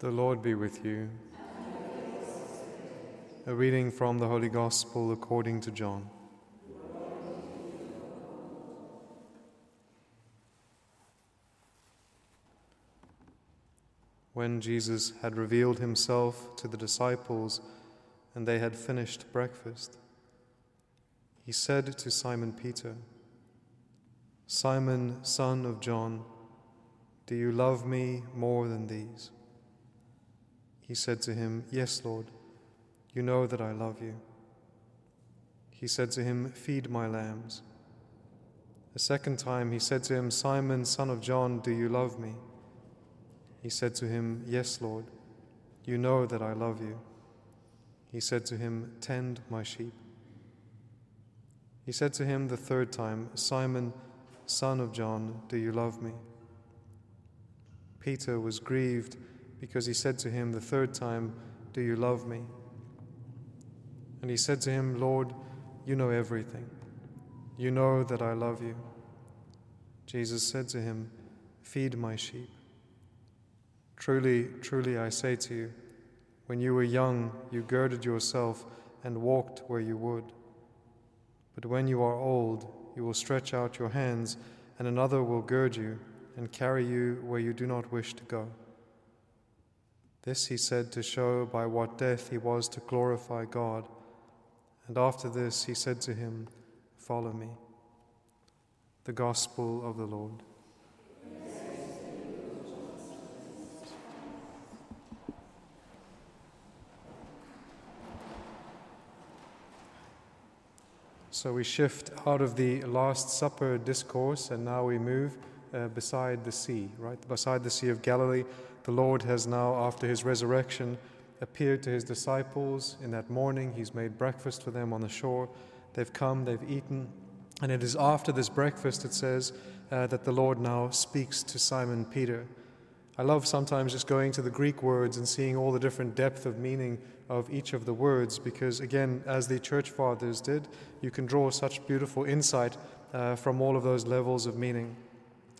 The Lord be with you. A reading from the Holy Gospel according to John. When Jesus had revealed himself to the disciples and they had finished breakfast, he said to Simon Peter, Simon, son of John, do you love me more than these? He said to him, Yes, Lord, you know that I love you. He said to him, Feed my lambs. A second time he said to him, Simon, son of John, do you love me? He said to him, Yes, Lord, you know that I love you. He said to him, Tend my sheep. He said to him the third time, Simon, son of John, do you love me? Peter was grieved because he said to him the third time, Do you love me? And he said to him, Lord, you know everything. You know that I love you. Jesus said to him, Feed my sheep. Truly, truly, I say to you, when you were young, you girded yourself and walked where you would. But when you are old, you will stretch out your hands, and another will gird you and carry you where you do not wish to go. This he said to show by what death he was to glorify God. And after this he said to him, Follow me. The Gospel of the Lord. So we shift out of the Last Supper discourse and now we move uh, beside the sea, right? Beside the Sea of Galilee. The Lord has now, after his resurrection, appeared to his disciples in that morning. He's made breakfast for them on the shore. They've come, they've eaten. And it is after this breakfast, it says, uh, that the Lord now speaks to Simon Peter. I love sometimes just going to the Greek words and seeing all the different depth of meaning of each of the words because, again, as the church fathers did, you can draw such beautiful insight uh, from all of those levels of meaning.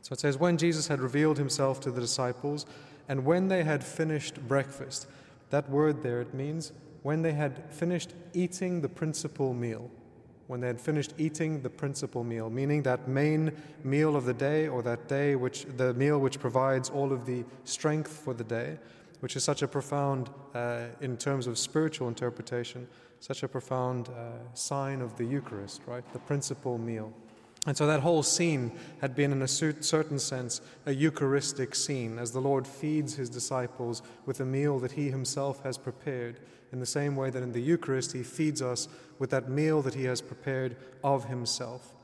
So it says, When Jesus had revealed himself to the disciples, and when they had finished breakfast, that word there, it means when they had finished eating the principal meal. When they had finished eating the principal meal, meaning that main meal of the day or that day which the meal which provides all of the strength for the day, which is such a profound, uh, in terms of spiritual interpretation, such a profound uh, sign of the Eucharist, right? The principal meal. And so that whole scene had been, in a certain sense, a Eucharistic scene, as the Lord feeds his disciples with a meal that he himself has prepared, in the same way that in the Eucharist he feeds us with that meal that he has prepared of himself.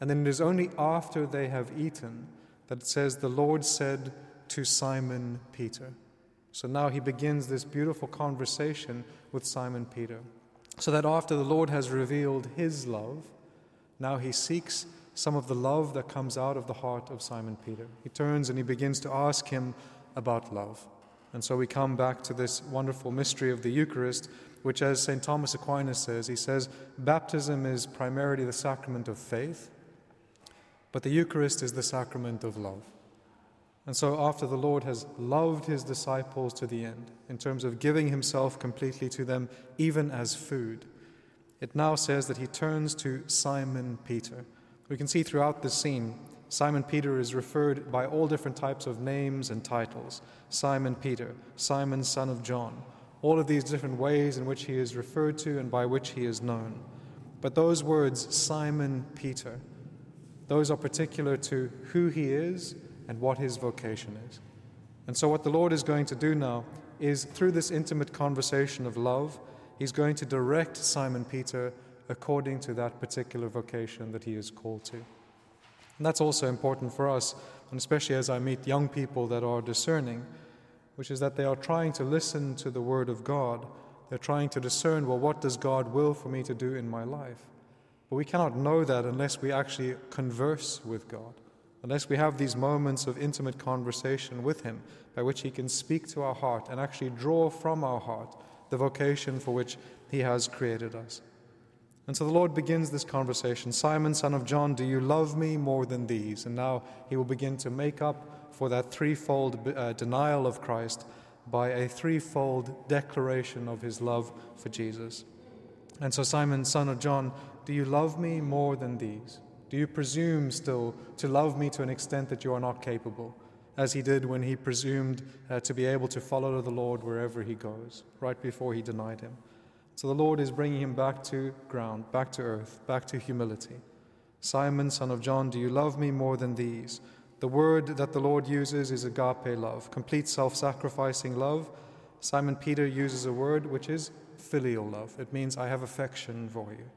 And then it is only after they have eaten that it says, The Lord said to Simon Peter. So now he begins this beautiful conversation with Simon Peter. So that after the Lord has revealed his love, now he seeks some of the love that comes out of the heart of Simon Peter. He turns and he begins to ask him about love. And so we come back to this wonderful mystery of the Eucharist, which, as St. Thomas Aquinas says, he says, baptism is primarily the sacrament of faith, but the Eucharist is the sacrament of love. And so, after the Lord has loved his disciples to the end, in terms of giving himself completely to them, even as food, it now says that he turns to Simon Peter we can see throughout this scene, Simon Peter is referred by all different types of names and titles Simon Peter, Simon, son of John, all of these different ways in which he is referred to and by which he is known. But those words, Simon Peter, those are particular to who he is and what his vocation is. And so, what the Lord is going to do now is through this intimate conversation of love, he's going to direct Simon Peter according to that particular vocation that he is called to. And that's also important for us, and especially as I meet young people that are discerning, which is that they are trying to listen to the Word of God. They're trying to discern, well, what does God will for me to do in my life? But we cannot know that unless we actually converse with God, unless we have these moments of intimate conversation with Him, by which He can speak to our heart and actually draw from our heart the vocation for which He has created us. And so the Lord begins this conversation Simon, son of John, do you love me more than these? And now he will begin to make up for that threefold uh, denial of Christ by a threefold declaration of his love for Jesus. And so, Simon, son of John, do you love me more than these? Do you presume still to love me to an extent that you are not capable, as he did when he presumed uh, to be able to follow the Lord wherever he goes, right before he denied him? So the Lord is bringing him back to ground, back to earth, back to humility. Simon, son of John, do you love me more than these? The word that the Lord uses is agape love, complete self sacrificing love. Simon Peter uses a word which is filial love. It means I have affection for you.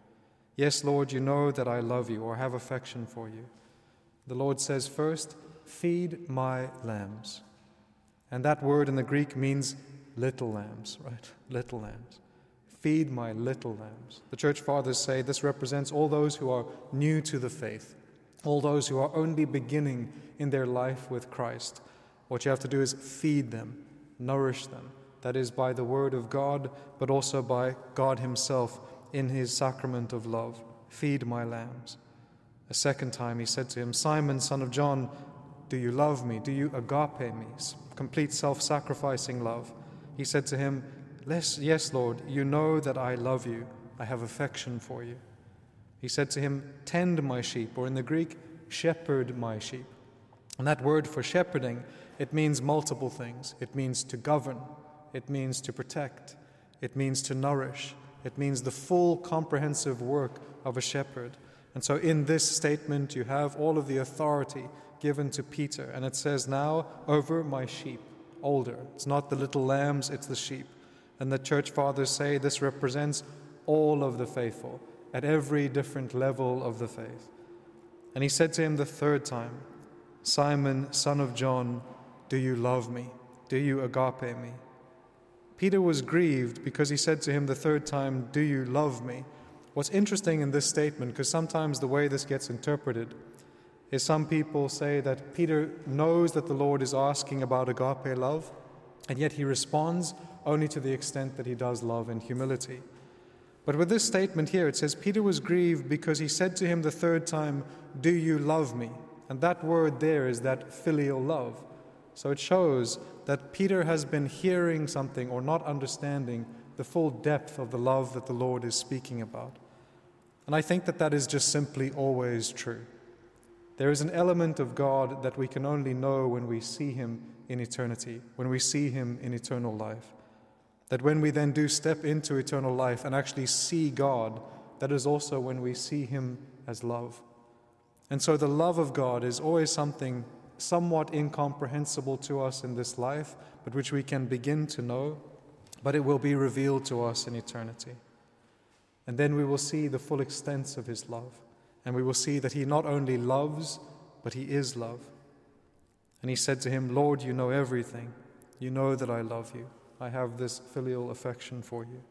Yes, Lord, you know that I love you or have affection for you. The Lord says first, feed my lambs. And that word in the Greek means little lambs, right? Little lambs. Feed my little lambs. The church fathers say this represents all those who are new to the faith, all those who are only beginning in their life with Christ. What you have to do is feed them, nourish them. That is by the word of God, but also by God Himself in His sacrament of love. Feed my lambs. A second time he said to him, Simon, son of John, do you love me? Do you agape me? Complete self sacrificing love. He said to him, Yes, Lord, you know that I love you. I have affection for you. He said to him, Tend my sheep, or in the Greek, shepherd my sheep. And that word for shepherding, it means multiple things. It means to govern, it means to protect, it means to nourish, it means the full comprehensive work of a shepherd. And so in this statement, you have all of the authority given to Peter. And it says, Now over my sheep, older. It's not the little lambs, it's the sheep. And the church fathers say this represents all of the faithful at every different level of the faith. And he said to him the third time, Simon, son of John, do you love me? Do you agape me? Peter was grieved because he said to him the third time, Do you love me? What's interesting in this statement, because sometimes the way this gets interpreted is some people say that Peter knows that the Lord is asking about agape love, and yet he responds only to the extent that he does love and humility. But with this statement here, it says, Peter was grieved because he said to him the third time, Do you love me? And that word there is that filial love. So it shows that Peter has been hearing something or not understanding the full depth of the love that the Lord is speaking about. And I think that that is just simply always true. There is an element of God that we can only know when we see Him in eternity, when we see Him in eternal life. That when we then do step into eternal life and actually see God, that is also when we see Him as love. And so the love of God is always something somewhat incomprehensible to us in this life, but which we can begin to know, but it will be revealed to us in eternity. And then we will see the full extent of His love, and we will see that He not only loves, but He is love. And He said to him, Lord, you know everything. You know that I love you. I have this filial affection for you.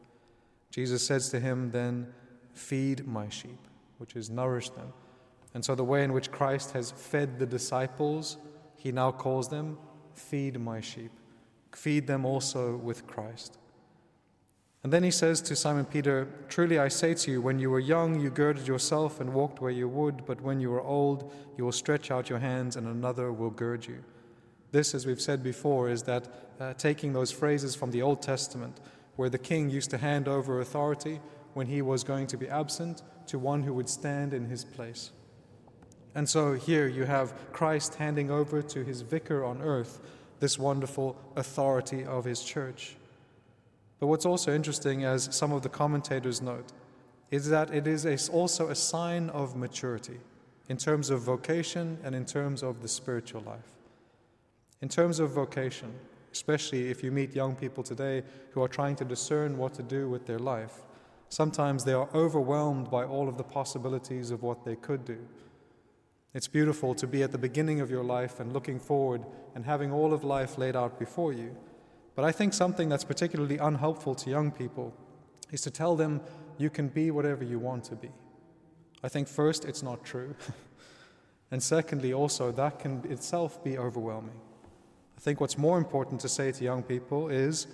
Jesus says to him, then, feed my sheep, which is nourish them. And so, the way in which Christ has fed the disciples, he now calls them, Feed my sheep. Feed them also with Christ. And then he says to Simon Peter, Truly I say to you, when you were young, you girded yourself and walked where you would, but when you are old, you will stretch out your hands, and another will gird you. This, as we've said before, is that uh, taking those phrases from the Old Testament, where the king used to hand over authority when he was going to be absent to one who would stand in his place. And so here you have Christ handing over to his vicar on earth this wonderful authority of his church. But what's also interesting, as some of the commentators note, is that it is a, also a sign of maturity in terms of vocation and in terms of the spiritual life. In terms of vocation, especially if you meet young people today who are trying to discern what to do with their life, sometimes they are overwhelmed by all of the possibilities of what they could do. It's beautiful to be at the beginning of your life and looking forward and having all of life laid out before you. But I think something that's particularly unhelpful to young people is to tell them you can be whatever you want to be. I think first, it's not true. and secondly, also, that can itself be overwhelming. I think what's more important to say to young people is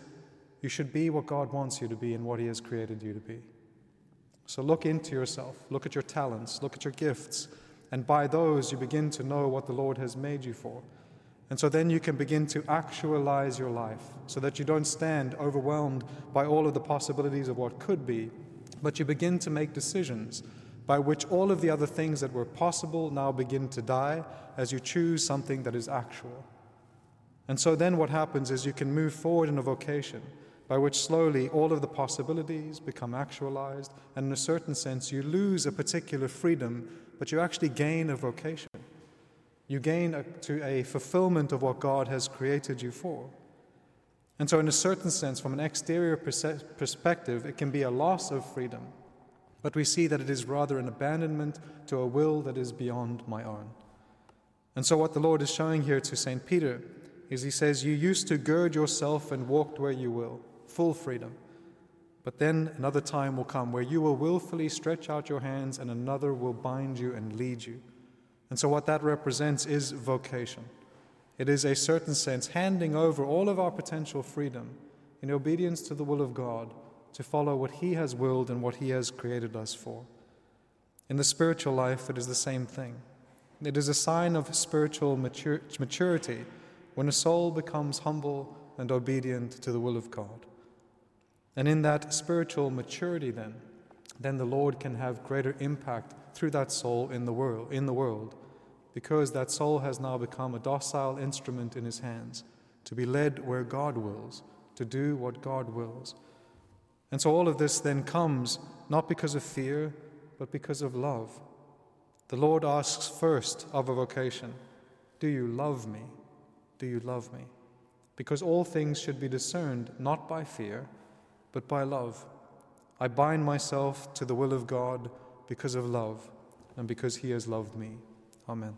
you should be what God wants you to be and what He has created you to be. So look into yourself, look at your talents, look at your gifts and by those you begin to know what the Lord has made you for. And so then you can begin to actualize your life so that you don't stand overwhelmed by all of the possibilities of what could be, but you begin to make decisions by which all of the other things that were possible now begin to die as you choose something that is actual. And so then what happens is you can move forward in a vocation by which slowly all of the possibilities become actualized, and in a certain sense, you lose a particular freedom, but you actually gain a vocation. You gain a, to a fulfillment of what God has created you for. And so, in a certain sense, from an exterior perspective, it can be a loss of freedom, but we see that it is rather an abandonment to a will that is beyond my own. And so, what the Lord is showing here to St. Peter is He says, You used to gird yourself and walked where you will, full freedom. But then another time will come where you will willfully stretch out your hands and another will bind you and lead you. And so, what that represents is vocation. It is a certain sense handing over all of our potential freedom in obedience to the will of God to follow what He has willed and what He has created us for. In the spiritual life, it is the same thing. It is a sign of spiritual matur- maturity when a soul becomes humble and obedient to the will of God. And in that spiritual maturity, then, then the Lord can have greater impact through that soul in the world, in the world, because that soul has now become a docile instrument in his hands to be led where God wills, to do what God wills. And so all of this then comes not because of fear, but because of love. The Lord asks first of a vocation, Do you love me? Do you love me? Because all things should be discerned not by fear, but by love. I bind myself to the will of God because of love and because He has loved me. Amen.